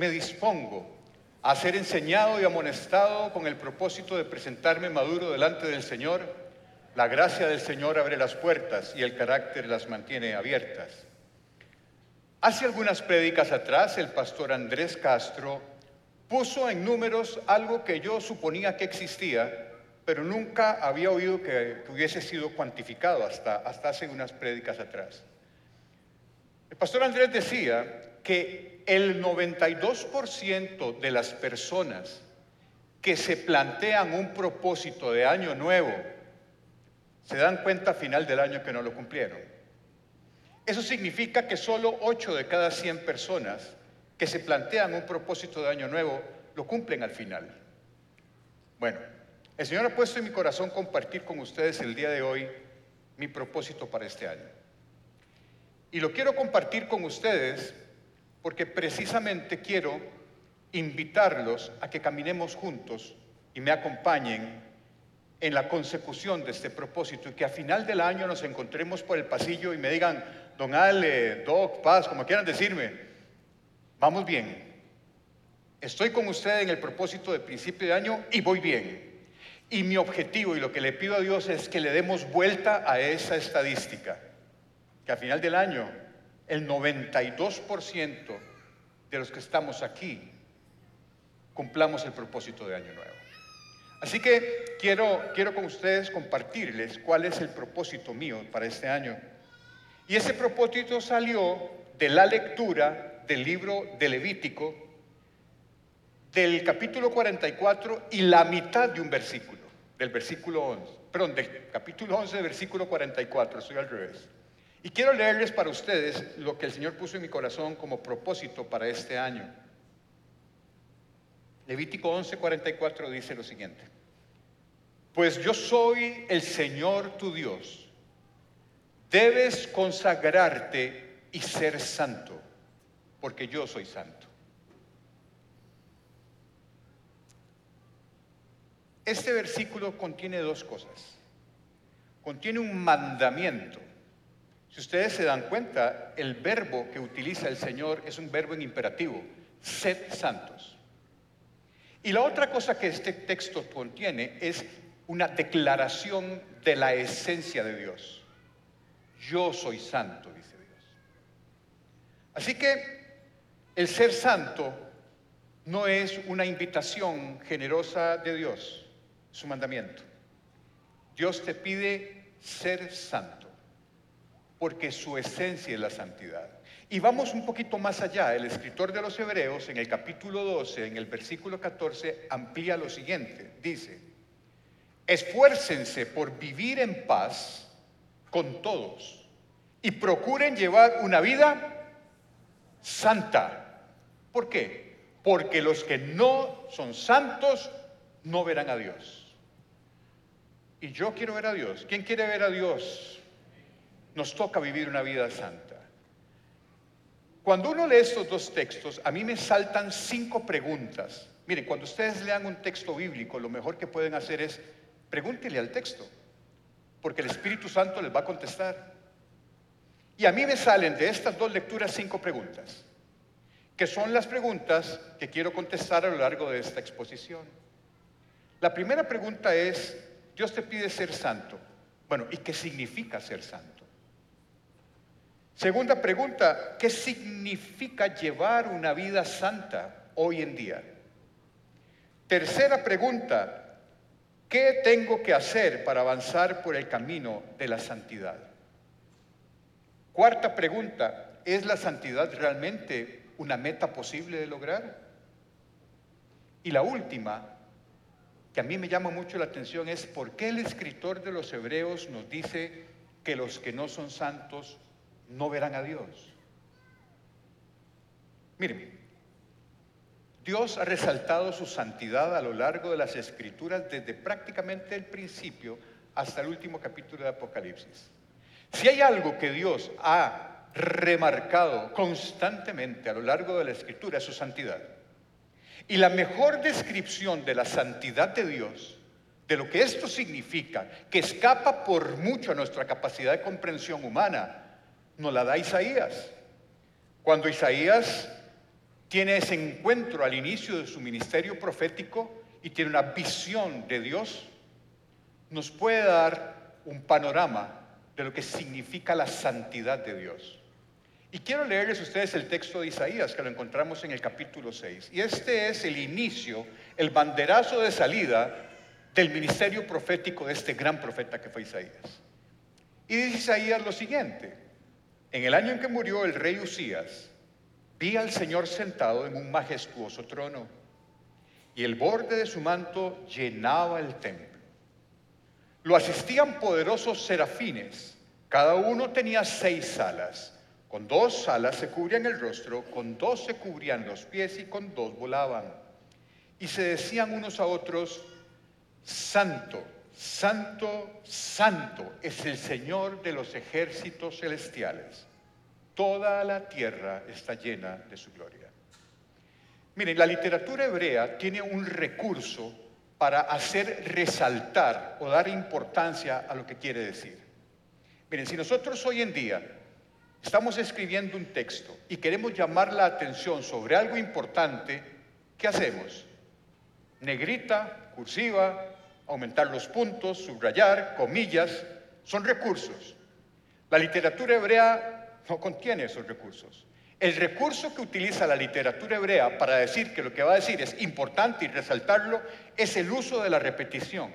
me dispongo a ser enseñado y amonestado con el propósito de presentarme maduro delante del Señor, la gracia del Señor abre las puertas y el carácter las mantiene abiertas. Hace algunas prédicas atrás, el pastor Andrés Castro puso en números algo que yo suponía que existía, pero nunca había oído que, hubiese sido cuantificado hasta, hasta hace unas prédicas atrás. El pastor Andrés decía que el 92% de las personas que se plantean un propósito de año nuevo se dan cuenta a final del año que no lo cumplieron. Eso significa que solo 8 de cada 100 personas que se plantean un propósito de año nuevo lo cumplen al final. Bueno, el Señor ha puesto en mi corazón compartir con ustedes el día de hoy mi propósito para este año. Y lo quiero compartir con ustedes porque precisamente quiero invitarlos a que caminemos juntos y me acompañen en la consecución de este propósito y que a final del año nos encontremos por el pasillo y me digan, don Ale, Doc, Paz, como quieran decirme, vamos bien, estoy con usted en el propósito de principio de año y voy bien. Y mi objetivo y lo que le pido a Dios es que le demos vuelta a esa estadística, que a final del año el 92% de los que estamos aquí cumplamos el propósito de Año Nuevo. Así que quiero, quiero con ustedes compartirles cuál es el propósito mío para este año. Y ese propósito salió de la lectura del libro de Levítico, del capítulo 44 y la mitad de un versículo, del versículo 11, perdón, del capítulo 11, versículo 44, estoy al revés. Y quiero leerles para ustedes lo que el Señor puso en mi corazón como propósito para este año. Levítico 11:44 dice lo siguiente. Pues yo soy el Señor tu Dios. Debes consagrarte y ser santo, porque yo soy santo. Este versículo contiene dos cosas. Contiene un mandamiento si ustedes se dan cuenta, el verbo que utiliza el Señor es un verbo en imperativo, sed santos. Y la otra cosa que este texto contiene es una declaración de la esencia de Dios. Yo soy santo, dice Dios. Así que el ser santo no es una invitación generosa de Dios, su mandamiento. Dios te pide ser santo porque su esencia es la santidad. Y vamos un poquito más allá. El escritor de los Hebreos, en el capítulo 12, en el versículo 14, amplía lo siguiente. Dice, esfuércense por vivir en paz con todos y procuren llevar una vida santa. ¿Por qué? Porque los que no son santos no verán a Dios. Y yo quiero ver a Dios. ¿Quién quiere ver a Dios? Nos toca vivir una vida santa. Cuando uno lee estos dos textos, a mí me saltan cinco preguntas. Miren, cuando ustedes lean un texto bíblico, lo mejor que pueden hacer es pregúntele al texto, porque el Espíritu Santo les va a contestar. Y a mí me salen de estas dos lecturas cinco preguntas, que son las preguntas que quiero contestar a lo largo de esta exposición. La primera pregunta es, Dios te pide ser santo. Bueno, ¿y qué significa ser santo? Segunda pregunta, ¿qué significa llevar una vida santa hoy en día? Tercera pregunta, ¿qué tengo que hacer para avanzar por el camino de la santidad? Cuarta pregunta, ¿es la santidad realmente una meta posible de lograr? Y la última, que a mí me llama mucho la atención, es por qué el escritor de los Hebreos nos dice que los que no son santos no verán a Dios. Miren, Dios ha resaltado su santidad a lo largo de las escrituras desde prácticamente el principio hasta el último capítulo de Apocalipsis. Si hay algo que Dios ha remarcado constantemente a lo largo de la escritura es su santidad. Y la mejor descripción de la santidad de Dios, de lo que esto significa, que escapa por mucho a nuestra capacidad de comprensión humana, nos la da Isaías. Cuando Isaías tiene ese encuentro al inicio de su ministerio profético y tiene una visión de Dios, nos puede dar un panorama de lo que significa la santidad de Dios. Y quiero leerles a ustedes el texto de Isaías que lo encontramos en el capítulo 6. Y este es el inicio, el banderazo de salida del ministerio profético de este gran profeta que fue Isaías. Y dice Isaías lo siguiente, en el año en que murió el rey Usías, vi al Señor sentado en un majestuoso trono y el borde de su manto llenaba el templo. Lo asistían poderosos serafines, cada uno tenía seis alas con dos alas se cubrían el rostro, con dos se cubrían los pies y con dos volaban. Y se decían unos a otros, Santo, Santo, Santo es el Señor de los ejércitos celestiales. Toda la tierra está llena de su gloria. Miren, la literatura hebrea tiene un recurso para hacer resaltar o dar importancia a lo que quiere decir. Miren, si nosotros hoy en día estamos escribiendo un texto y queremos llamar la atención sobre algo importante, ¿qué hacemos? Negrita, cursiva, aumentar los puntos, subrayar, comillas, son recursos. La literatura hebrea no contiene esos recursos. El recurso que utiliza la literatura hebrea para decir que lo que va a decir es importante y resaltarlo es el uso de la repetición.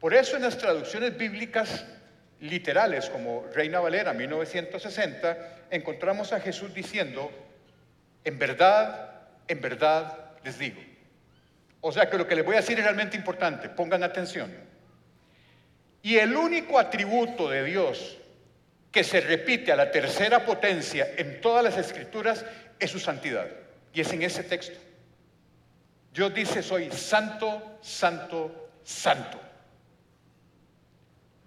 Por eso en las traducciones bíblicas literales como Reina Valera 1960, encontramos a Jesús diciendo, en verdad, en verdad les digo. O sea que lo que les voy a decir es realmente importante, pongan atención. Y el único atributo de Dios que se repite a la tercera potencia en todas las escrituras es su santidad. Y es en ese texto. Dios dice, soy santo, santo, santo.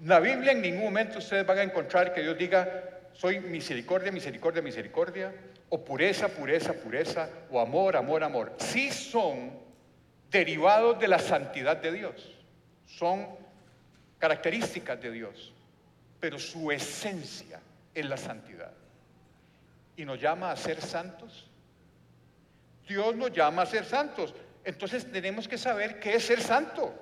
La Biblia en ningún momento ustedes van a encontrar que Dios diga, soy misericordia, misericordia, misericordia, o pureza, pureza, pureza, o amor, amor, amor. Sí son derivados de la santidad de Dios, son características de Dios, pero su esencia es la santidad. Y nos llama a ser santos. Dios nos llama a ser santos. Entonces tenemos que saber qué es ser santo.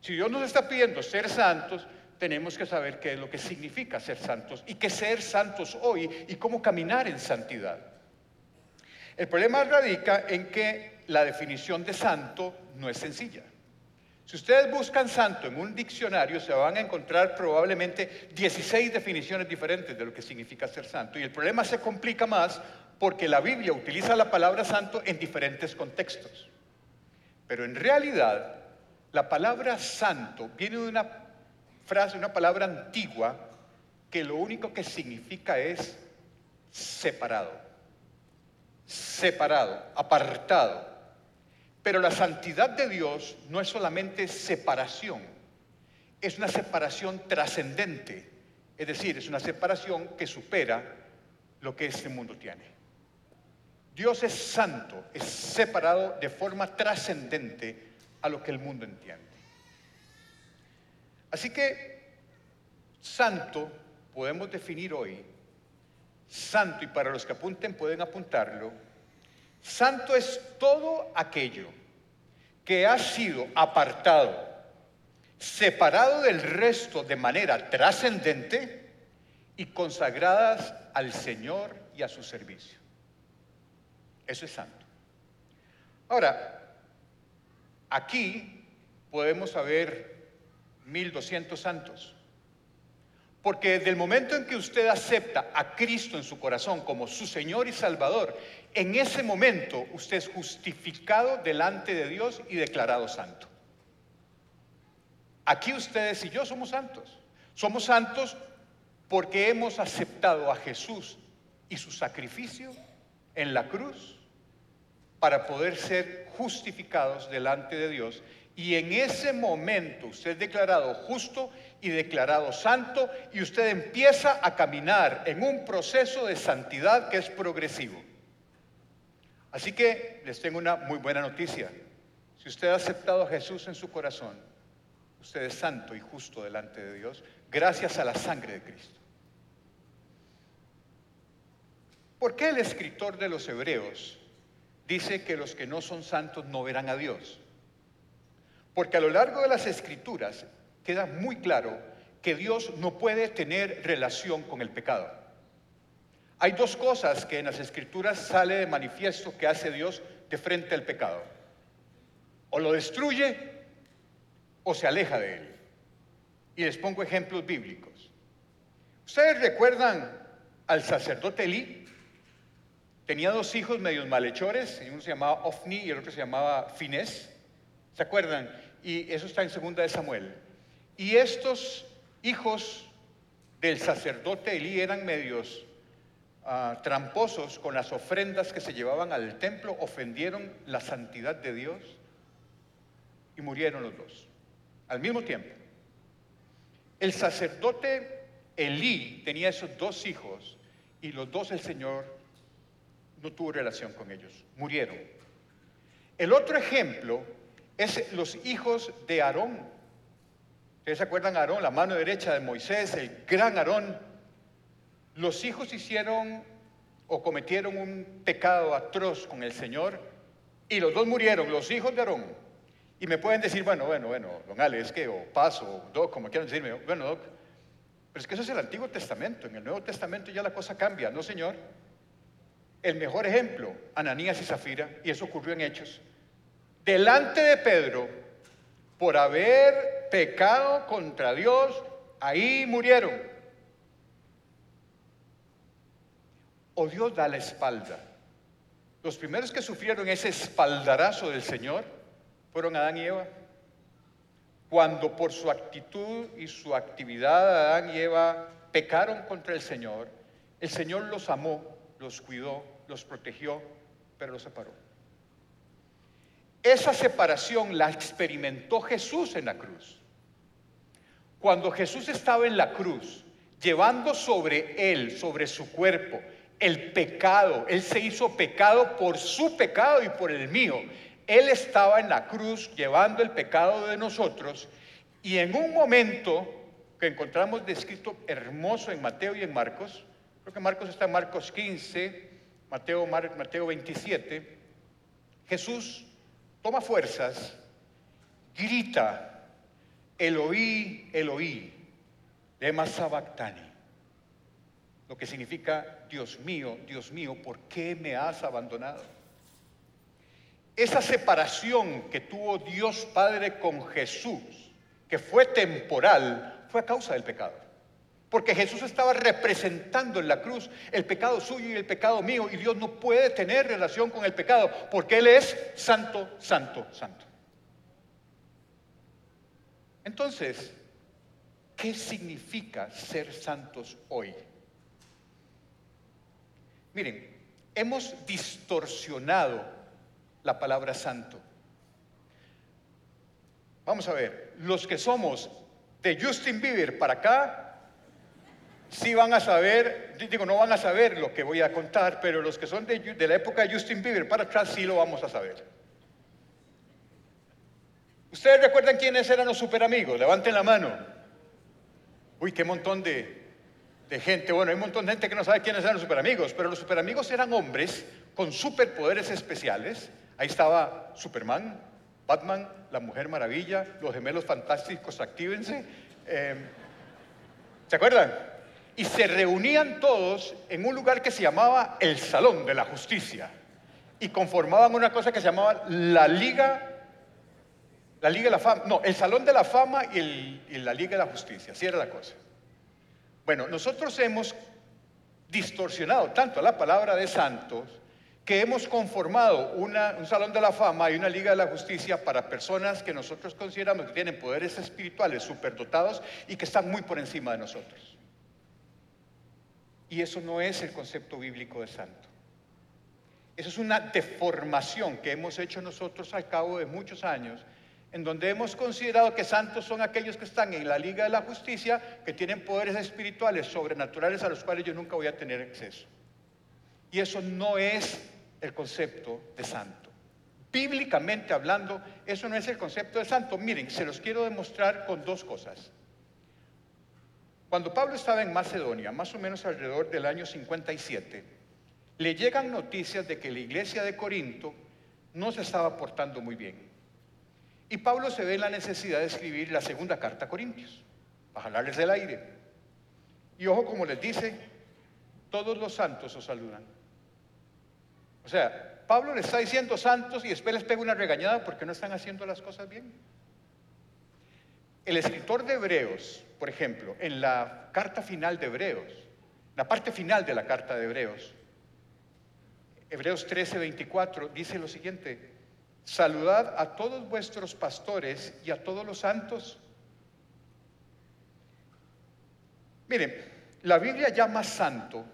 Si Dios nos está pidiendo ser santos, tenemos que saber qué es lo que significa ser santos y qué ser santos hoy y cómo caminar en santidad. El problema radica en que la definición de santo no es sencilla. Si ustedes buscan santo en un diccionario, se van a encontrar probablemente 16 definiciones diferentes de lo que significa ser santo. Y el problema se complica más porque la Biblia utiliza la palabra santo en diferentes contextos. Pero en realidad, la palabra santo viene de una frase, una palabra antigua, que lo único que significa es separado, separado, apartado. Pero la santidad de Dios no es solamente separación, es una separación trascendente, es decir, es una separación que supera lo que este mundo tiene. Dios es santo, es separado de forma trascendente a lo que el mundo entiende. Así que santo podemos definir hoy, santo, y para los que apunten pueden apuntarlo, santo es todo aquello que ha sido apartado, separado del resto de manera trascendente y consagradas al Señor y a su servicio. Eso es santo. Ahora, Aquí podemos haber 1200 santos. Porque desde el momento en que usted acepta a Cristo en su corazón como su Señor y Salvador, en ese momento usted es justificado delante de Dios y declarado santo. Aquí ustedes y yo somos santos. Somos santos porque hemos aceptado a Jesús y su sacrificio en la cruz para poder ser justificados delante de Dios. Y en ese momento usted es declarado justo y declarado santo y usted empieza a caminar en un proceso de santidad que es progresivo. Así que les tengo una muy buena noticia. Si usted ha aceptado a Jesús en su corazón, usted es santo y justo delante de Dios gracias a la sangre de Cristo. ¿Por qué el escritor de los Hebreos dice que los que no son santos no verán a Dios? Porque a lo largo de las escrituras queda muy claro que Dios no puede tener relación con el pecado. Hay dos cosas que en las escrituras sale de manifiesto que hace Dios de frente al pecado. O lo destruye o se aleja de él. Y les pongo ejemplos bíblicos. ¿Ustedes recuerdan al sacerdote Elí? Tenía dos hijos medios malhechores, uno se llamaba Ofni y el otro se llamaba Finés. ¿Se acuerdan? Y eso está en segunda de Samuel. Y estos hijos del sacerdote Elí eran medios ah, tramposos con las ofrendas que se llevaban al templo, ofendieron la santidad de Dios y murieron los dos al mismo tiempo. El sacerdote Elí tenía esos dos hijos y los dos el Señor no tuvo relación con ellos, murieron. El otro ejemplo es los hijos de Aarón. ¿Ustedes se acuerdan Aarón, la mano derecha de Moisés, el gran Aarón? Los hijos hicieron o cometieron un pecado atroz con el Señor y los dos murieron, los hijos de Aarón. Y me pueden decir, bueno, bueno, bueno, don Ale, es que, o paso, o doc, como quieran decirme, bueno, doc, pero es que eso es el Antiguo Testamento, en el Nuevo Testamento ya la cosa cambia, ¿no, Señor? El mejor ejemplo, Ananías y Zafira, y eso ocurrió en Hechos. Delante de Pedro, por haber pecado contra Dios, ahí murieron. O Dios da la espalda. Los primeros que sufrieron ese espaldarazo del Señor fueron Adán y Eva. Cuando por su actitud y su actividad Adán y Eva pecaron contra el Señor, el Señor los amó los cuidó, los protegió, pero los separó. Esa separación la experimentó Jesús en la cruz. Cuando Jesús estaba en la cruz, llevando sobre él, sobre su cuerpo, el pecado, él se hizo pecado por su pecado y por el mío. Él estaba en la cruz llevando el pecado de nosotros y en un momento que encontramos descrito hermoso en Mateo y en Marcos, Creo que Marcos está en Marcos 15, Mateo, Mateo 27. Jesús toma fuerzas, grita, Eloí, Eloí, lema sabactani, lo que significa, Dios mío, Dios mío, ¿por qué me has abandonado? Esa separación que tuvo Dios Padre con Jesús, que fue temporal, fue a causa del pecado. Porque Jesús estaba representando en la cruz el pecado suyo y el pecado mío. Y Dios no puede tener relación con el pecado porque Él es santo, santo, santo. Entonces, ¿qué significa ser santos hoy? Miren, hemos distorsionado la palabra santo. Vamos a ver, los que somos de Justin Bieber para acá, sí van a saber, digo, no van a saber lo que voy a contar, pero los que son de, la época de Justin Bieber para atrás sí lo vamos a saber. ¿Ustedes recuerdan quiénes eran los superamigos? Levanten la mano. Uy, qué montón de, de gente. Bueno, hay un montón de gente que no sabe quiénes eran los superamigos, pero los superamigos eran hombres con superpoderes especiales. Ahí estaba Superman, Batman, la Mujer Maravilla, los gemelos fantásticos, actívense. Eh, ¿Se acuerdan? y se reunían todos en un lugar que se llamaba el Salón de la Justicia y conformaban una cosa que se llamaba la Liga, la Liga de la Fama, no, el Salón de la Fama y, la Liga de la Justicia, así era la cosa. Bueno, nosotros hemos distorsionado tanto la palabra de santos que hemos conformado un Salón de la Fama y una Liga de la Justicia para personas que nosotros consideramos que tienen poderes espirituales superdotados y que están muy por encima de nosotros. Y eso no es el concepto bíblico de santo. Eso es una deformación que hemos hecho nosotros al cabo de muchos años, en donde hemos considerado que santos son aquellos que están en la Liga de la Justicia, que tienen poderes espirituales sobrenaturales a los cuales yo nunca voy a tener acceso. Y eso no es el concepto de santo. Bíblicamente hablando, eso no es el concepto de santo. Miren, se los quiero demostrar con dos cosas. Cuando Pablo estaba en Macedonia, más o menos alrededor del año 57, le llegan noticias de que la iglesia de Corinto no se estaba portando muy bien. Y Pablo se ve en la necesidad de escribir la segunda carta a Corintios, para jalarles el aire. Y ojo como les dice, todos los santos os saludan. O sea, Pablo le está diciendo santos y después les pega una regañada porque no están haciendo las cosas bien. El escritor de Hebreos, por ejemplo, en la carta final de Hebreos, la parte final de la carta de Hebreos, Hebreos 13, 24, dice lo siguiente, saludad a todos vuestros pastores y a todos los santos. Miren, la Biblia llama santo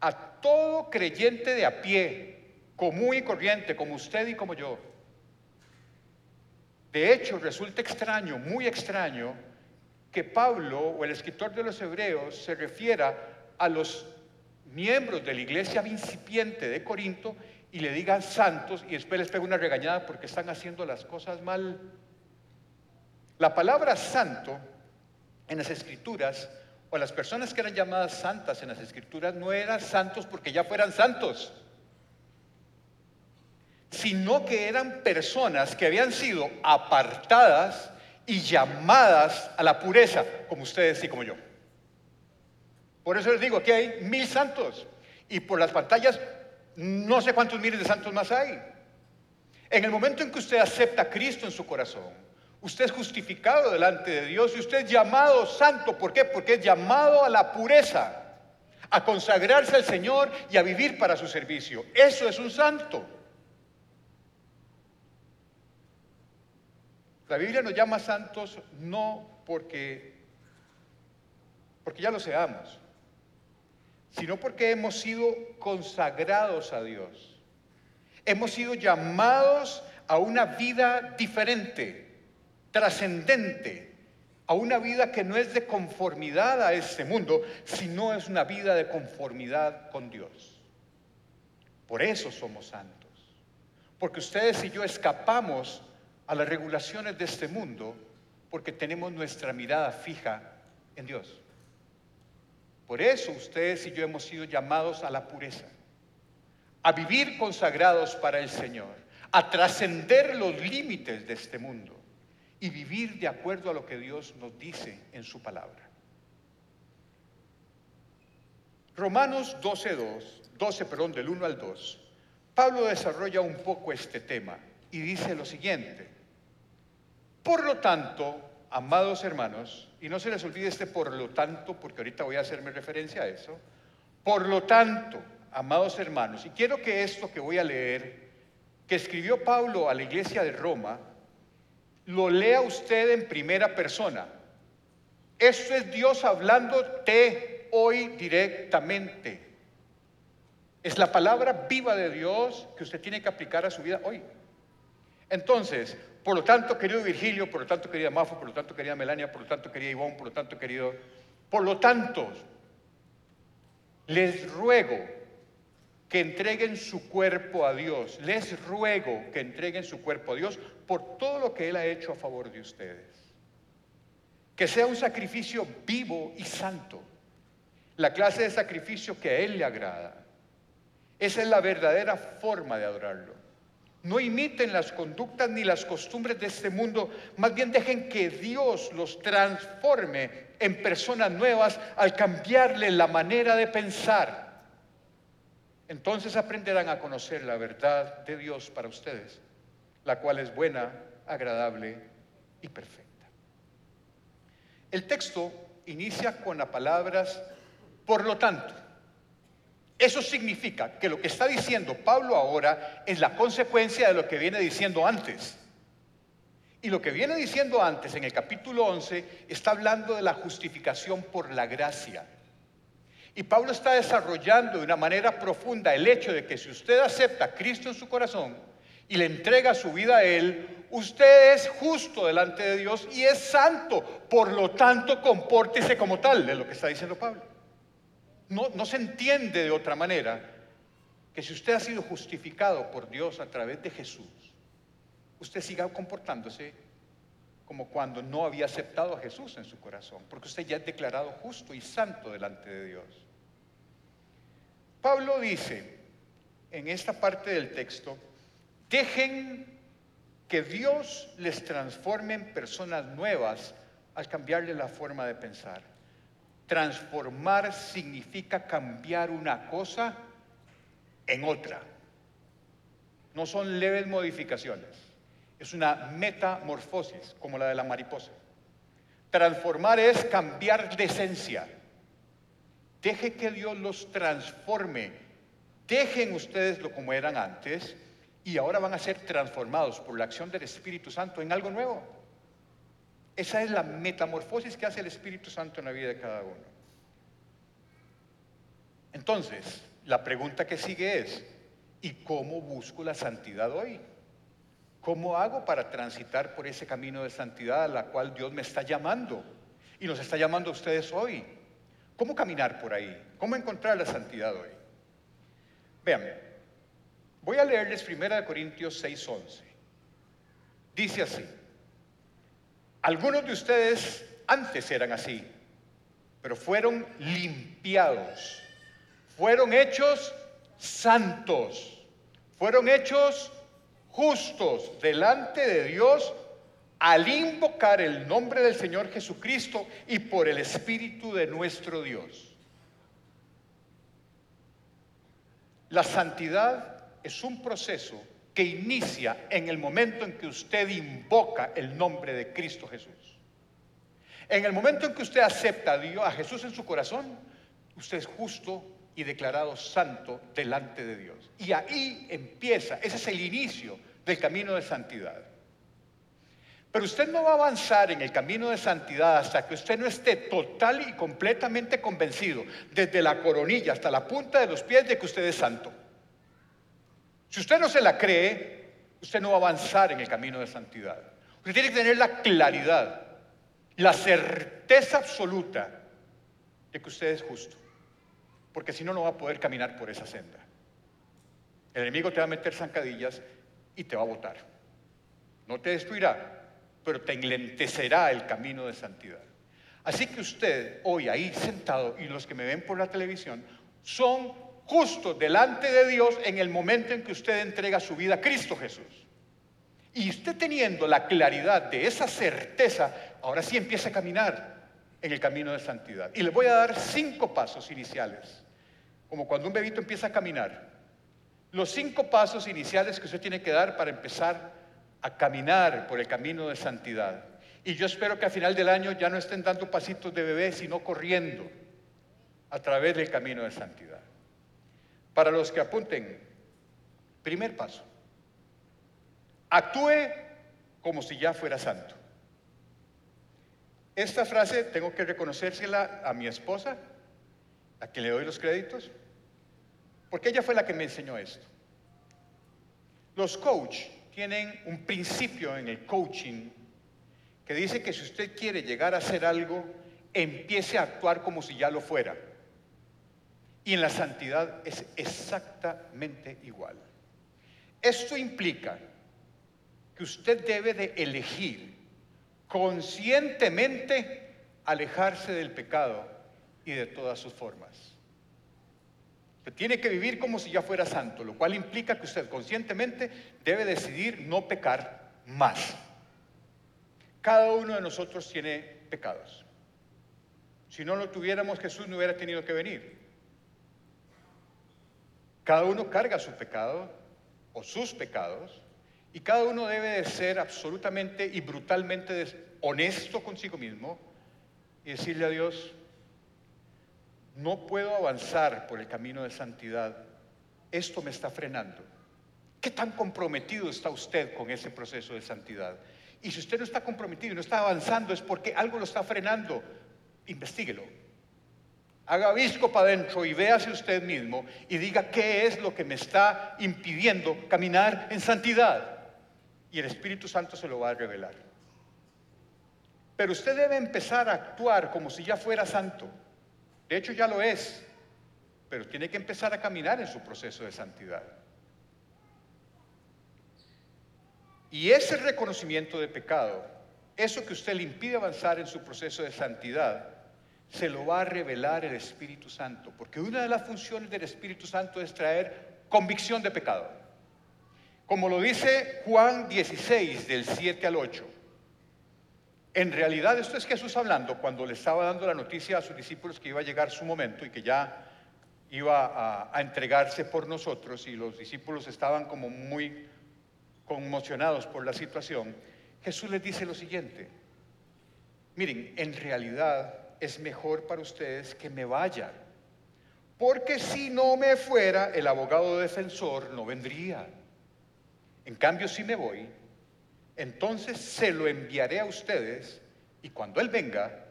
a todo creyente de a pie, común y corriente, como usted y como yo. De hecho, resulta extraño, muy extraño, que Pablo o el escritor de los Hebreos se refiera a los miembros de la iglesia incipiente de Corinto y le digan santos y después les pega una regañada porque están haciendo las cosas mal. La palabra santo en las escrituras o las personas que eran llamadas santas en las escrituras no eran santos porque ya fueran santos sino que eran personas que habían sido apartadas y llamadas a la pureza, como ustedes y como yo. Por eso les digo, aquí hay mil santos y por las pantallas no sé cuántos miles de santos más hay. En el momento en que usted acepta a Cristo en su corazón, usted es justificado delante de Dios y usted es llamado santo. ¿Por qué? Porque es llamado a la pureza, a consagrarse al Señor y a vivir para su servicio. Eso es un santo. La Biblia nos llama santos no porque, porque ya lo seamos, sino porque hemos sido consagrados a Dios. Hemos sido llamados a una vida diferente, trascendente, a una vida que no es de conformidad a este mundo, sino es una vida de conformidad con Dios. Por eso somos santos, porque ustedes y yo escapamos a las regulaciones de este mundo porque tenemos nuestra mirada fija en Dios. Por eso ustedes y yo hemos sido llamados a la pureza, a vivir consagrados para el Señor, a trascender los límites de este mundo y vivir de acuerdo a lo que Dios nos dice en su palabra. Romanos 12, 12, perdón, del 1 al 2, Pablo desarrolla un poco este tema y dice lo siguiente, por lo tanto, amados hermanos, y no se les olvide este por lo tanto, porque ahorita voy a hacerme referencia a eso, por lo tanto, amados hermanos, y quiero que esto que voy a leer, que escribió Pablo a la iglesia de Roma, lo lea usted en primera persona. Esto es Dios hablándote hoy directamente. Es la palabra viva de Dios que usted tiene que aplicar a su vida hoy. Entonces, por lo tanto, querido Virgilio, por lo tanto, querida Mafo, por lo tanto, querida Melania, por lo tanto, querida Ivonne, por lo tanto, querido... Por lo tanto, les ruego que entreguen su cuerpo a Dios. Les ruego que entreguen su cuerpo a Dios por todo lo que Él ha hecho a favor de ustedes. Que sea un sacrificio vivo y santo. La clase de sacrificio que a Él le agrada. Esa es la verdadera forma de adorarlo. No imiten las conductas ni las costumbres de este mundo, más bien dejen que Dios los transforme en personas nuevas al cambiarle la manera de pensar. Entonces aprenderán a conocer la verdad de Dios para ustedes, la cual es buena, agradable y perfecta. El texto inicia con las palabras, por lo tanto. Eso significa que lo que está diciendo Pablo ahora es la consecuencia de lo que viene diciendo antes. Y lo que viene diciendo antes en el capítulo 11 está hablando de la justificación por la gracia. Y Pablo está desarrollando de una manera profunda el hecho de que si usted acepta a Cristo en su corazón y le entrega su vida a Él, usted es justo delante de Dios y es santo. Por lo tanto, compórtese como tal, de lo que está diciendo Pablo. No, se entiende de otra manera que si usted ha sido justificado por Dios a través de Jesús, usted siga comportándose como cuando no había aceptado a Jesús en su corazón, porque usted ya es declarado justo y santo delante de Dios. Pablo dice, en esta parte del texto, dejen que Dios les transforme en personas nuevas al cambiarle la forma de pensar. Transformar significa cambiar una cosa en otra. No son leves modificaciones, es una metamorfosis como la de la mariposa. Transformar es cambiar de esencia. Deje que Dios los transforme. Dejen ustedes lo como eran antes y ahora van a ser transformados por la acción del Espíritu Santo en algo nuevo. Esa es la metamorfosis que hace el Espíritu Santo en la vida de cada uno. Entonces, la pregunta que sigue es, ¿y cómo busco la santidad hoy? ¿Cómo hago para transitar por ese camino de santidad a la cual Dios me está llamando? Y nos está llamando a ustedes hoy. ¿Cómo caminar por ahí? ¿Cómo encontrar la santidad hoy? Vean, voy a leerles 1 Corintios 6:11. Dice así, algunos de ustedes antes eran así, pero fueron limpiados, fueron hechos santos, fueron hechos justos delante de Dios al invocar el nombre del Señor Jesucristo y por el Espíritu de nuestro Dios. La santidad es un proceso que inicia en el momento en que usted invoca el nombre de Cristo Jesús. En el momento en que usted acepta a, Dios, a Jesús en su corazón, usted es justo y declarado santo delante de Dios. Y ahí empieza, ese es el inicio del camino de santidad. Pero usted no va a avanzar en el camino de santidad hasta que usted no esté total y completamente convencido, desde la coronilla hasta la punta de los pies, de que usted es santo. Si usted no se la cree, usted no va a avanzar en el camino de santidad. Usted tiene que tener la claridad, la certeza absoluta de que usted es justo porque si no, no va a poder caminar por esa senda. El enemigo te va a meter zancadillas y te va a botar. No te destruirá, pero te enlentecerá el camino de santidad. Así que usted, hoy ahí sentado, y los que me ven por la televisión, son justos delante de Dios en el momento en que usted entrega su vida a Cristo Jesús. Y usted teniendo la claridad de esa certeza, ahora sí empieza a caminar en el camino de santidad. Y les voy a dar cinco pasos iniciales, como cuando un bebito empieza a caminar. Los cinco pasos iniciales que usted tiene que dar para empezar a caminar por el camino de santidad. Y yo espero que a final del año ya no estén dando pasitos de bebé, sino corriendo a través del camino de santidad. Para los que apunten, primer paso, actúe como si ya fuera santo. Esta frase tengo que reconocérsela a mi esposa, a quien le doy los créditos, porque ella fue la que me enseñó esto. Los coach tienen un principio en el coaching que dice que si usted quiere llegar a hacer algo, empiece a actuar como si ya lo fuera. Y en la santidad es exactamente igual. Esto implica que usted debe de elegir conscientemente alejarse del pecado y de todas sus formas. Usted tiene que vivir como si ya fuera santo, lo cual implica que usted conscientemente debe decidir no pecar más. Cada uno de nosotros tiene pecados. Si no lo tuviéramos, Jesús no hubiera tenido que venir. Cada uno carga su pecado o sus pecados y cada uno debe de ser absolutamente y brutalmente honesto consigo mismo y decirle a Dios, no puedo avanzar por el camino de santidad, esto me está frenando. ¿Qué tan comprometido está usted con ese proceso de santidad? Y si usted no está comprometido y no está avanzando es porque algo lo está frenando, investiguelo. Haga visco para adentro y véase usted mismo y diga qué es lo que me está impidiendo caminar en santidad y el Espíritu Santo se lo va a revelar. Pero usted debe empezar a actuar como si ya fuera santo. De hecho ya lo es, pero tiene que empezar a caminar en su proceso de santidad. Y ese reconocimiento de pecado, eso que usted le impide avanzar en su proceso de santidad, se lo va a revelar el Espíritu Santo, porque una de las funciones del Espíritu Santo es traer convicción de pecado. Como lo dice Juan 16, del 7 al 8. En realidad esto es Jesús hablando cuando le estaba dando la noticia a sus discípulos que iba a llegar su momento y que ya iba a, a entregarse por nosotros y los discípulos estaban como muy conmocionados por la situación. Jesús les dice lo siguiente, miren, en realidad es mejor para ustedes que me vaya, porque si no me fuera, el abogado defensor no vendría. En cambio, si me voy, entonces se lo enviaré a ustedes y cuando Él venga,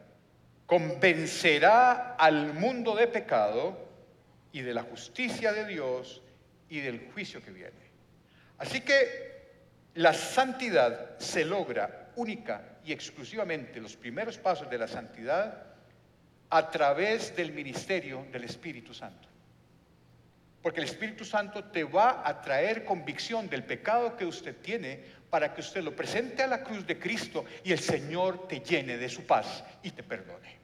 convencerá al mundo de pecado y de la justicia de Dios y del juicio que viene. Así que la santidad se logra única y exclusivamente, los primeros pasos de la santidad, a través del ministerio del Espíritu Santo. Porque el Espíritu Santo te va a traer convicción del pecado que usted tiene para que usted lo presente a la cruz de Cristo y el Señor te llene de su paz y te perdone.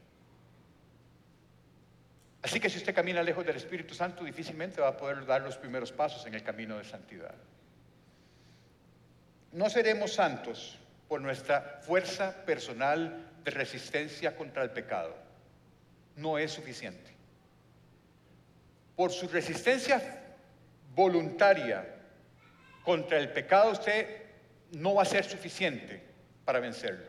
Así que si usted camina lejos del Espíritu Santo, difícilmente va a poder dar los primeros pasos en el camino de santidad. No seremos santos por nuestra fuerza personal de resistencia contra el pecado. No es suficiente. Por su resistencia voluntaria contra el pecado usted no va a ser suficiente para vencerlo,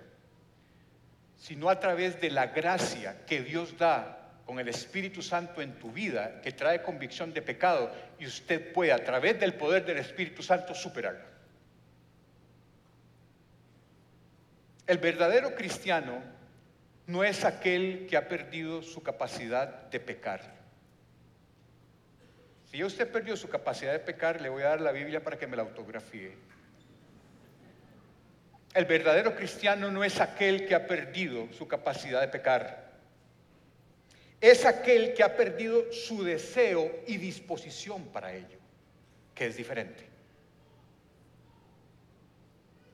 sino a través de la gracia que Dios da con el Espíritu Santo en tu vida, que trae convicción de pecado, y usted puede a través del poder del Espíritu Santo superarlo. El verdadero cristiano no es aquel que ha perdido su capacidad de pecar. Si usted perdió su capacidad de pecar, le voy a dar la Biblia para que me la autografíe. El verdadero cristiano no es aquel que ha perdido su capacidad de pecar. Es aquel que ha perdido su deseo y disposición para ello, que es diferente.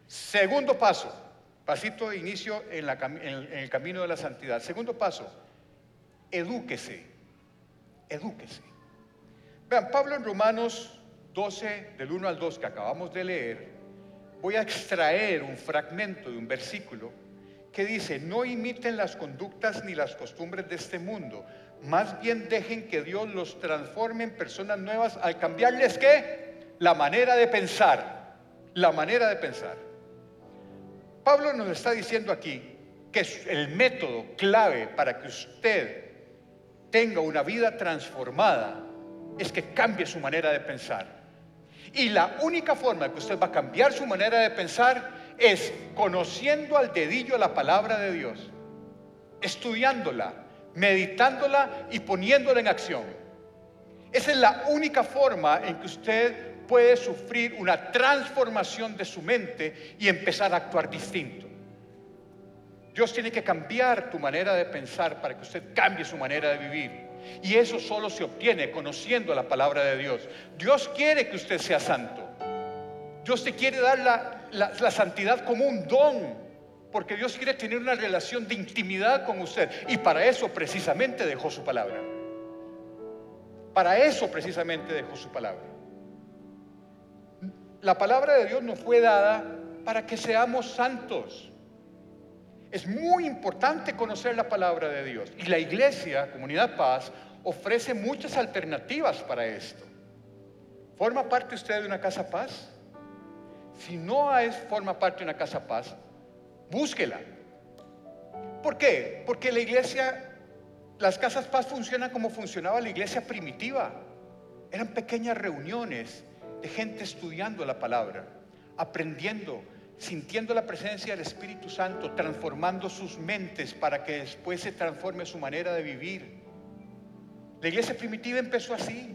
Segundo paso, Pasito de inicio en, el camino de la santidad. Segundo paso, edúquese, edúquese. Vean, Pablo en Romanos 12, del 1 al 2 que acabamos de leer, voy a extraer un fragmento de un versículo que dice, no imiten las conductas ni las costumbres de este mundo, más bien dejen que Dios los transforme en personas nuevas al cambiarles qué? La manera de pensar, la manera de pensar. Pablo nos está diciendo aquí que el método clave para que usted tenga una vida transformada es que cambie su manera de pensar. Y la única forma que usted va a cambiar su manera de pensar es conociendo al dedillo la palabra de Dios, estudiándola, meditándola y poniéndola en acción. Esa es la única forma en que usted puede sufrir una transformación de su mente y empezar a actuar distinto. Dios tiene que cambiar tu manera de pensar para que usted cambie su manera de vivir. Y eso solo se obtiene conociendo la palabra de Dios. Dios quiere que usted sea santo. Dios te quiere dar la, la santidad como un don, porque Dios quiere tener una relación de intimidad con usted. Y para eso precisamente dejó su palabra. Para eso precisamente dejó su palabra la palabra de Dios nos fue dada para que seamos santos. Es muy importante conocer la palabra de Dios. Y la iglesia, Comunidad Paz, ofrece muchas alternativas para esto. ¿Forma parte usted de una casa paz? Si no es, forma parte de una casa paz, búsquela. ¿Por qué? Porque la iglesia, las casas paz funcionan como funcionaba la iglesia primitiva. Eran pequeñas reuniones de gente estudiando la palabra, aprendiendo, sintiendo la presencia del Espíritu Santo, transformando sus mentes para que después se transforme su manera de vivir. La iglesia primitiva empezó así.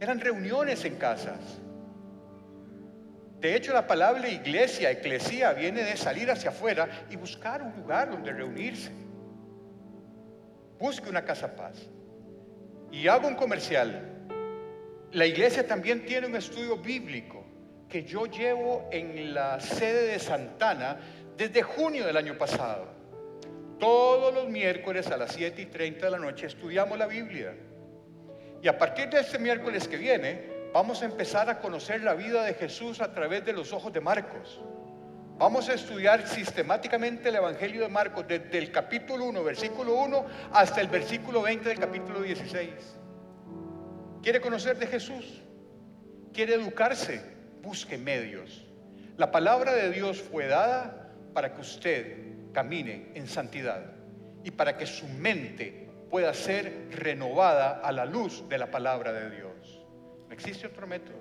Eran reuniones en casas. De hecho, la palabra iglesia, eclesía, viene de salir hacia afuera y buscar un lugar donde reunirse. Busque una casa paz. Y hago un comercial. La iglesia también tiene un estudio bíblico que yo llevo en la sede de Santana desde junio del año pasado. Todos los miércoles a las 7 y 30 de la noche estudiamos la Biblia. Y a partir de este miércoles que viene, Vamos a empezar a conocer la vida de Jesús a través de los ojos de Marcos. Vamos a estudiar sistemáticamente el Evangelio de Marcos desde el capítulo 1, versículo 1, hasta el versículo 20 del capítulo 16. ¿Quiere conocer de Jesús? ¿Quiere educarse? Busque medios. La palabra de Dios fue dada para que usted camine en santidad y para que su mente pueda ser renovada a la luz de la palabra de Dios. No existe otro método.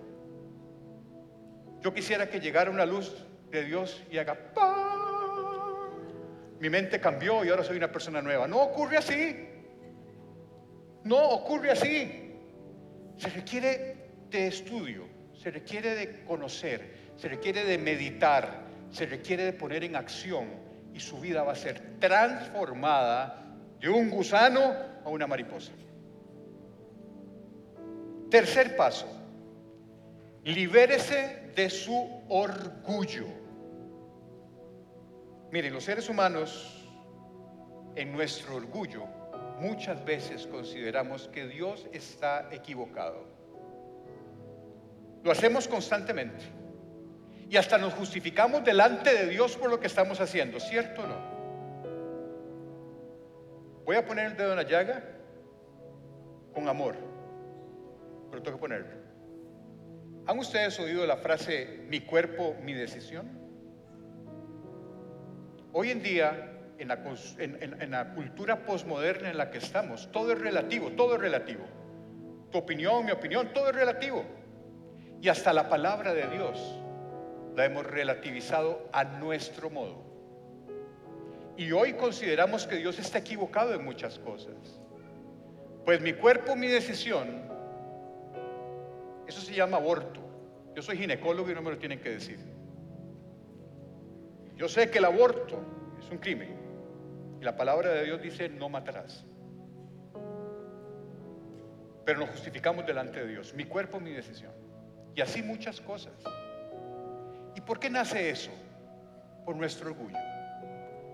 Yo quisiera que llegara una luz de Dios y haga Mi mente cambió y ahora soy una persona nueva. No ocurre así. No ocurre así. Se requiere de estudio, se requiere de conocer, se requiere de meditar, se requiere de poner en acción y su vida va a ser transformada de un gusano a una mariposa. Tercer paso, libérese de su orgullo. Miren, los seres humanos, en nuestro orgullo, muchas veces consideramos que Dios está equivocado. Lo hacemos constantemente. Y hasta nos justificamos delante de Dios por lo que estamos haciendo, ¿cierto o no? Voy a poner el dedo en la llaga con amor, pero tengo que ponerlo. ¿Han ustedes oído la frase mi cuerpo, mi decisión? Hoy en día, en la, en la cultura posmoderna en la que estamos, todo es relativo, todo es relativo. Tu opinión, mi opinión, todo es relativo. Y hasta la palabra de Dios la hemos relativizado a nuestro modo. Y hoy consideramos que Dios está equivocado en muchas cosas. Pues mi cuerpo, mi decisión, eso se llama aborto. Yo soy ginecólogo y no me lo tienen que decir. Yo sé que el aborto es un crimen. Y la palabra de Dios dice, no matarás. Pero nos justificamos delante de Dios. Mi cuerpo, mi decisión. Y así muchas cosas. ¿Y por qué nace eso? Por nuestro orgullo.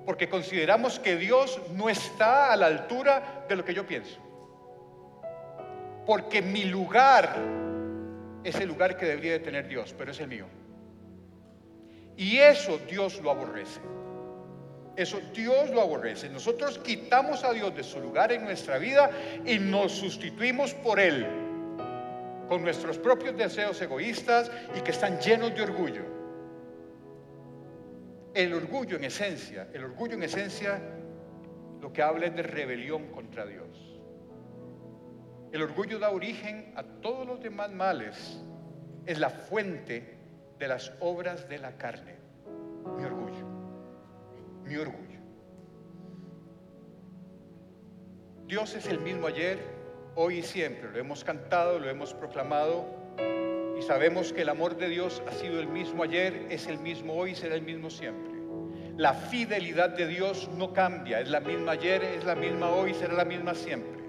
Porque consideramos que Dios no está a la altura de lo que yo pienso. Porque mi lugar es el lugar que debería de tener Dios, pero es el mío. Y eso Dios lo aborrece. Eso Dios lo aborrece. Nosotros quitamos a Dios de su lugar en nuestra vida y nos sustituimos por Él, con nuestros propios deseos egoístas y que están llenos de orgullo. El orgullo en esencia, el orgullo en esencia lo que habla es de rebelión contra Dios. El orgullo da origen a todos los demás males. Es la fuente de las obras de la carne. Mi orgullo. Mi orgullo. Dios es el mismo ayer, hoy y siempre. Lo hemos cantado, lo hemos proclamado y sabemos que el amor de Dios ha sido el mismo ayer, es el mismo hoy y será el mismo siempre. La fidelidad de Dios no cambia, es la misma ayer, es la misma hoy, será la misma siempre.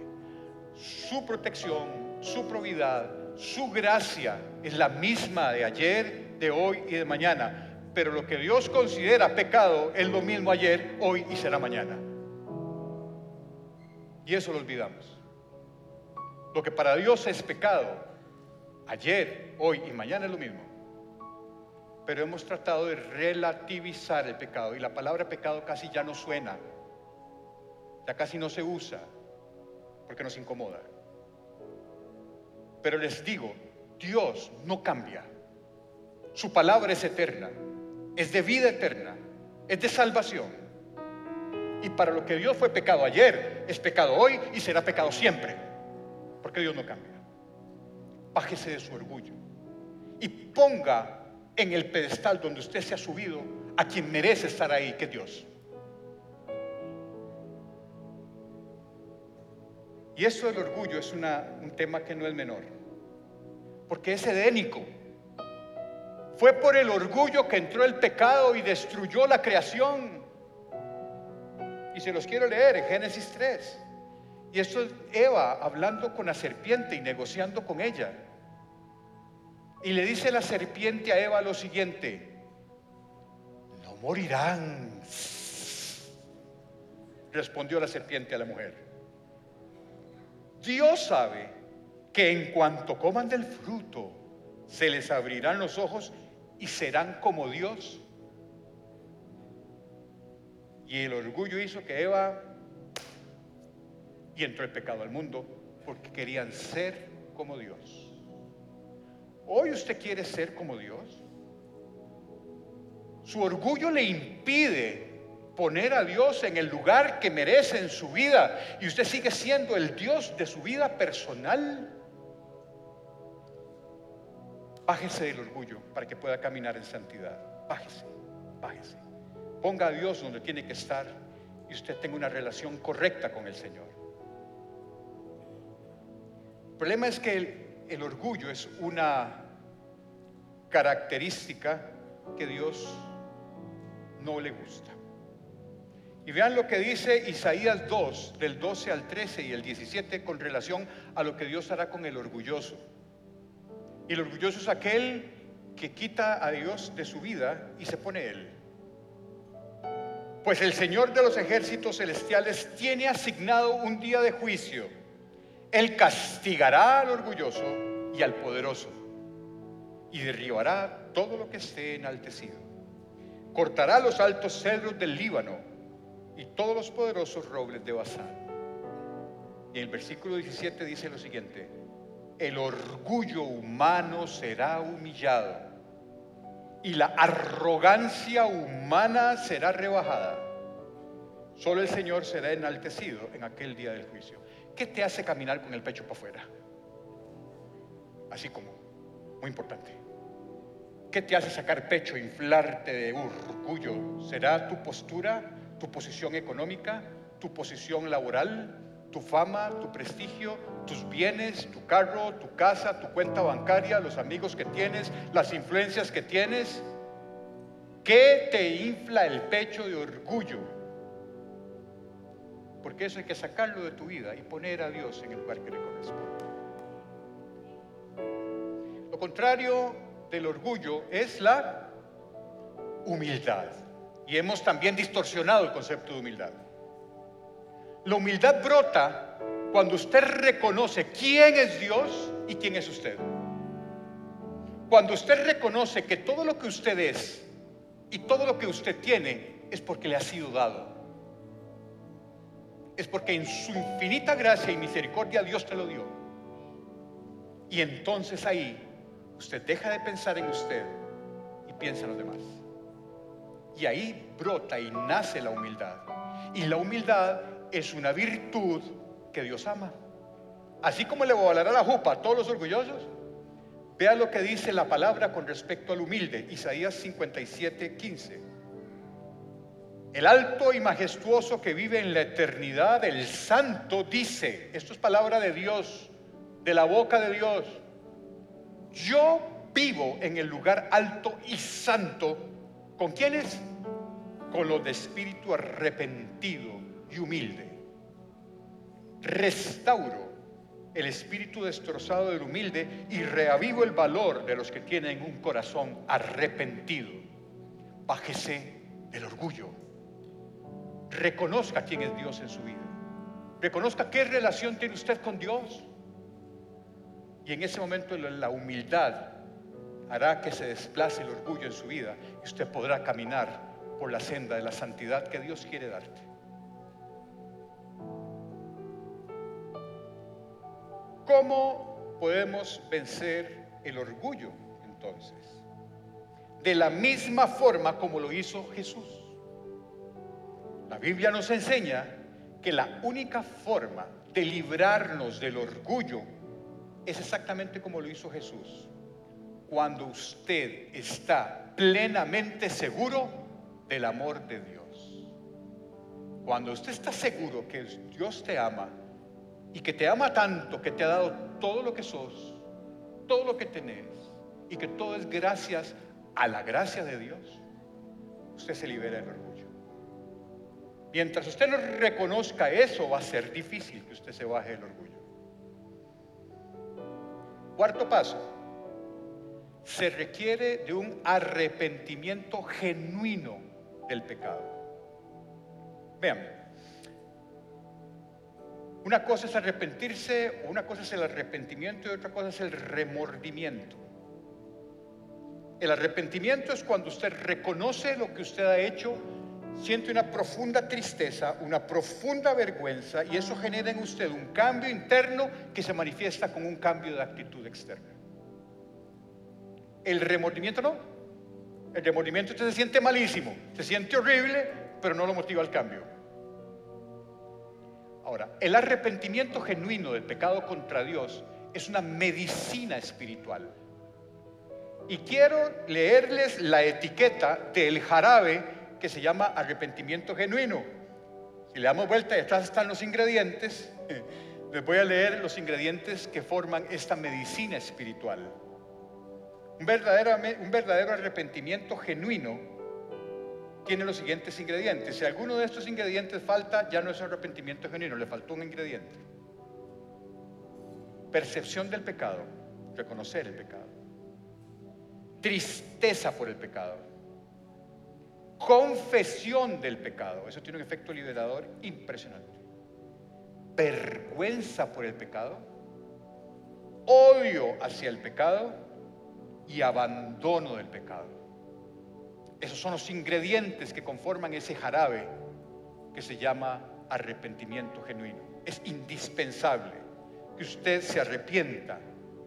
Su protección, su probidad, su gracia es la misma de ayer, de hoy y de mañana. Pero lo que Dios considera pecado es lo mismo ayer, hoy y será mañana. Y eso lo olvidamos. Lo que para Dios es pecado, ayer, hoy y mañana es lo mismo. Pero hemos tratado de relativizar el pecado y la palabra pecado casi ya no suena, ya casi no se usa porque nos incomoda. Pero les digo, Dios no cambia. Su palabra es eterna, es de vida eterna, es de salvación. Y para lo que Dios fue pecado ayer, es pecado hoy y será pecado siempre. Porque Dios no cambia bájese de su orgullo y ponga en el pedestal donde usted se ha subido a quien merece estar ahí, que Dios. Y eso del orgullo es un tema que no es menor, porque es edénico. Fue por el orgullo que entró el pecado y destruyó la creación. Y se los quiero leer en Génesis 3. Y esto es Eva hablando con la serpiente y negociando con ella. Y le dice la serpiente a Eva lo siguiente, no morirán. Respondió la serpiente a la mujer. Dios sabe que en cuanto coman del fruto se les abrirán los ojos y serán como Dios. Y el orgullo hizo que Eva y entró el pecado al mundo porque querían ser como Dios. Hoy usted quiere ser como Dios. Su orgullo le impide poner a Dios en el lugar que merece en su vida y usted sigue siendo el Dios de su vida personal. Bájese del orgullo para que pueda caminar en santidad. Bájese, bájese. Ponga a Dios donde tiene que estar y usted tenga una relación correcta con el Señor. El problema es que el, el orgullo es una característica que Dios no le gusta. Y vean lo que dice Isaías 2, del 12 al 13 y el 17 con relación a lo que Dios hará con el orgulloso. Y el orgulloso es aquel que quita a Dios de su vida y se pone él. Pues el Señor de los ejércitos celestiales tiene asignado un día de juicio. Él castigará al orgulloso y al poderoso y derribará todo lo que esté enaltecido. Cortará los altos cedros del Líbano y todos los poderosos robles de Basán. Y el versículo 17 dice lo siguiente, el orgullo humano será humillado y la arrogancia humana será rebajada. Solo el Señor será enaltecido en aquel día del juicio. ¿Qué te hace caminar con el pecho para afuera? Así como, muy importante. ¿Qué te hace sacar pecho, inflarte de orgullo? ¿Será tu postura, tu posición económica, tu posición laboral, tu fama, tu prestigio, tus bienes, tu carro, tu casa, tu cuenta bancaria, los amigos que tienes, las influencias que tienes? ¿Qué te infla el pecho de orgullo? Porque eso hay que sacarlo de tu vida y poner a Dios en el lugar que le corresponde. Lo contrario del orgullo es la humildad. Y hemos también distorsionado el concepto de humildad. La humildad brota cuando usted reconoce quién es Dios y quién es usted. Cuando usted reconoce que todo lo que usted es y todo lo que usted tiene es porque le ha sido dado es porque en su infinita gracia y misericordia Dios te lo dio. Y entonces ahí usted deja de pensar en usted y piensa en los demás. Y ahí brota y nace la humildad. Y la humildad es una virtud que Dios ama. Así como le volará la jupa a todos los orgullosos, vea lo que dice la palabra con respecto al humilde, Isaías 57, 15. El alto y majestuoso que vive en la eternidad, el santo, dice, esto es palabra de Dios, de la boca de Dios, yo vivo en el lugar alto y santo, ¿con quiénes? Con los de espíritu arrepentido y humilde. Restauro el espíritu destrozado del humilde y reavivo el valor de los que tienen un corazón arrepentido. Bájese del orgullo reconozca quién es Dios en su vida. Reconozca qué relación tiene usted con Dios. Y en ese momento la humildad hará que se desplace el orgullo en su vida y usted podrá caminar por la senda de la santidad que Dios quiere darte. ¿Cómo podemos vencer el orgullo entonces? De la misma forma como lo hizo Jesús. La Biblia nos enseña que la única forma de librarnos del orgullo es exactamente como lo hizo Jesús. Cuando usted está plenamente seguro del amor de Dios. Cuando usted está seguro que Dios te ama y que te ama tanto que te ha dado todo lo que sos, todo lo que tenés y que todo es gracias a la gracia de Dios, usted se libera del orgullo. Mientras usted no reconozca eso, va a ser difícil que usted se baje del orgullo. Cuarto paso, se requiere de un arrepentimiento genuino del pecado. Vean, una cosa es arrepentirse, una cosa es el arrepentimiento y otra cosa es el remordimiento. El arrepentimiento es cuando usted reconoce lo que usted ha hecho, siente una profunda tristeza, una profunda vergüenza y eso genera en usted un cambio interno que se manifiesta con un cambio de actitud externa. El remordimiento no. El remordimiento usted se siente malísimo, se siente horrible, pero no lo motiva al cambio. Ahora, el arrepentimiento genuino del pecado contra Dios es una medicina espiritual. Y quiero leerles la etiqueta del jarabe que se llama arrepentimiento genuino. Si le damos vuelta y atrás están los ingredientes, les voy a leer los ingredientes que forman esta medicina espiritual. Un verdadero, un verdadero arrepentimiento genuino tiene los siguientes ingredientes. Si alguno de estos ingredientes falta, ya no es arrepentimiento genuino, le faltó un ingrediente. Percepción del pecado, reconocer el pecado. Tristeza por el pecado. Confesión del pecado, eso tiene un efecto liberador impresionante. Vergüenza por el pecado. Odio hacia el pecado y abandono del pecado. Esos son los ingredientes que conforman ese jarabe que se llama arrepentimiento genuino. Es indispensable que usted se arrepienta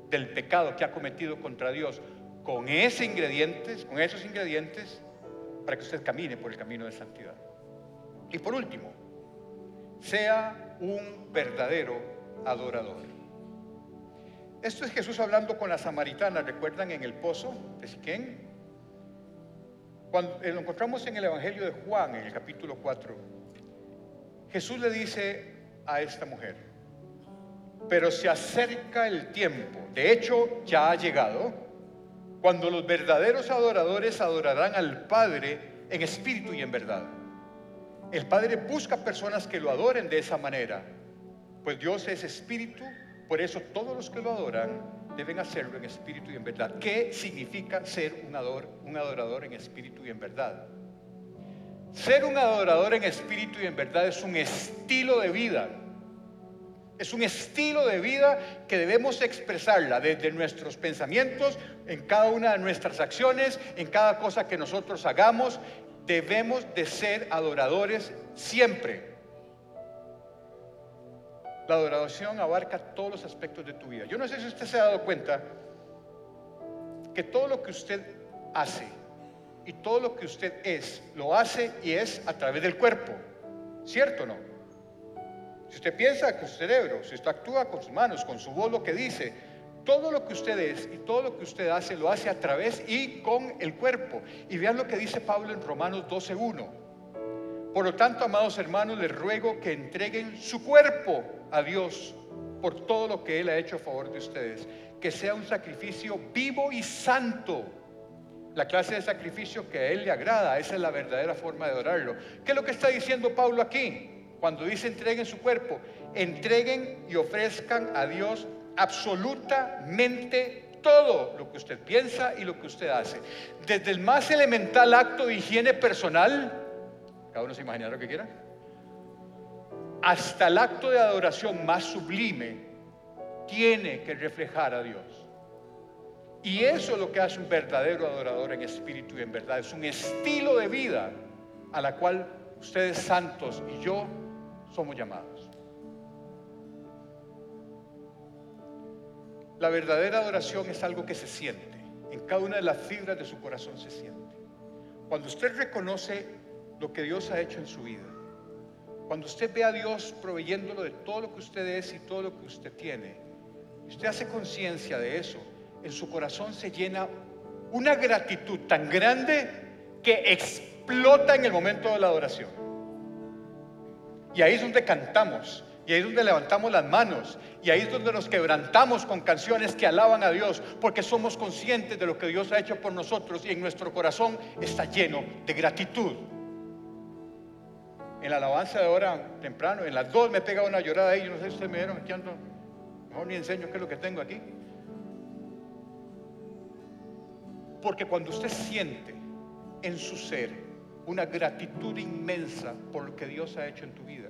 del pecado que ha cometido contra Dios con esos ingredientes, con esos ingredientes, para que usted camine por el camino de santidad. Y por último, sea un verdadero adorador. Esto es Jesús hablando con la samaritana, ¿recuerdan en el pozo de Siquén? Cuando eh, lo encontramos en el Evangelio de Juan, en el capítulo 4, Jesús le dice a esta mujer, pero se acerca el tiempo, de hecho ya ha llegado, cuando los verdaderos adoradores adorarán al Padre en espíritu y en verdad. El Padre busca personas que lo adoren de esa manera, pues Dios es espíritu por eso todos los que lo adoran deben hacerlo en espíritu y en verdad. ¿Qué significa ser un, un adorador en espíritu y en verdad? Ser un adorador en espíritu y en verdad es un estilo de vida. Es un estilo de vida que debemos expresarla desde nuestros pensamientos, en cada una de nuestras acciones, en cada cosa que nosotros hagamos. Debemos de ser adoradores siempre. La adoración abarca todos los aspectos de tu vida. Yo no sé si usted se ha dado cuenta que todo lo que usted hace y todo lo que usted es, lo hace y es a través del cuerpo. ¿Cierto o no? Si usted piensa con su cerebro, si usted actúa con sus manos, con su voz, lo que dice, todo lo que usted es y todo lo que usted hace, lo hace a través y con el cuerpo. Y vean lo que dice Pablo en Romanos 12.1. Por lo tanto, amados hermanos, les ruego que entreguen su cuerpo a Dios por todo lo que Él ha hecho a favor de ustedes. Que sea un sacrificio vivo y santo. La clase de sacrificio que a Él le agrada, esa es la verdadera forma de adorarlo. ¿Qué es lo que está diciendo Pablo aquí? Cuando dice entreguen su cuerpo, entreguen y ofrezcan a Dios absolutamente todo lo que usted piensa y lo que usted hace. Desde el más elemental acto de higiene personal, cada uno se imagina lo que quiera. Hasta el acto de adoración más sublime tiene que reflejar a Dios. Y eso es lo que hace un verdadero adorador en espíritu y en verdad. Es un estilo de vida a la cual ustedes santos y yo somos llamados. La verdadera adoración es algo que se siente. En cada una de las fibras de su corazón se siente. Cuando usted reconoce lo que Dios ha hecho en su vida. Cuando usted ve a Dios proveyéndolo de todo lo que usted es y todo lo que usted tiene, y usted hace conciencia de eso, en su corazón se llena una gratitud tan grande que explota en el momento de la adoración. Y ahí es donde cantamos, y ahí es donde levantamos las manos, y ahí es donde nos quebrantamos con canciones que alaban a Dios, porque somos conscientes de lo que Dios ha hecho por nosotros y en nuestro corazón está lleno de gratitud en la alabanza de ahora temprano, en las dos me pega una llorada ahí, yo no sé si ustedes me vieron, aquí mejor ni enseño qué es lo que tengo aquí. Porque cuando usted siente en su ser una gratitud inmensa por lo que Dios ha hecho en tu vida,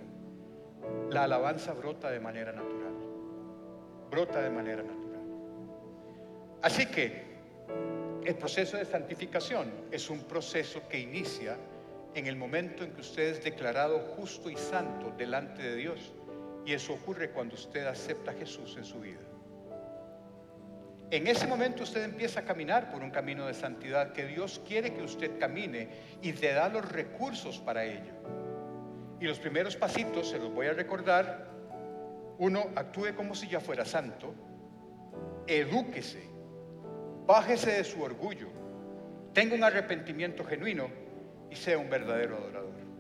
la alabanza brota de manera natural. Brota de manera natural. Así que El proceso de santificación es un proceso que inicia en el momento en que usted es declarado justo y santo delante de Dios. Y eso ocurre cuando usted acepta a Jesús en su vida. En ese momento usted empieza a caminar por un camino de santidad que Dios quiere que usted camine y te da los recursos para ello. Y los primeros pasitos se los voy a recordar. Uno, actúe como si ya fuera santo. Edúquese. Bájese de su orgullo. Tenga un arrepentimiento genuino y sea un verdadero adorador.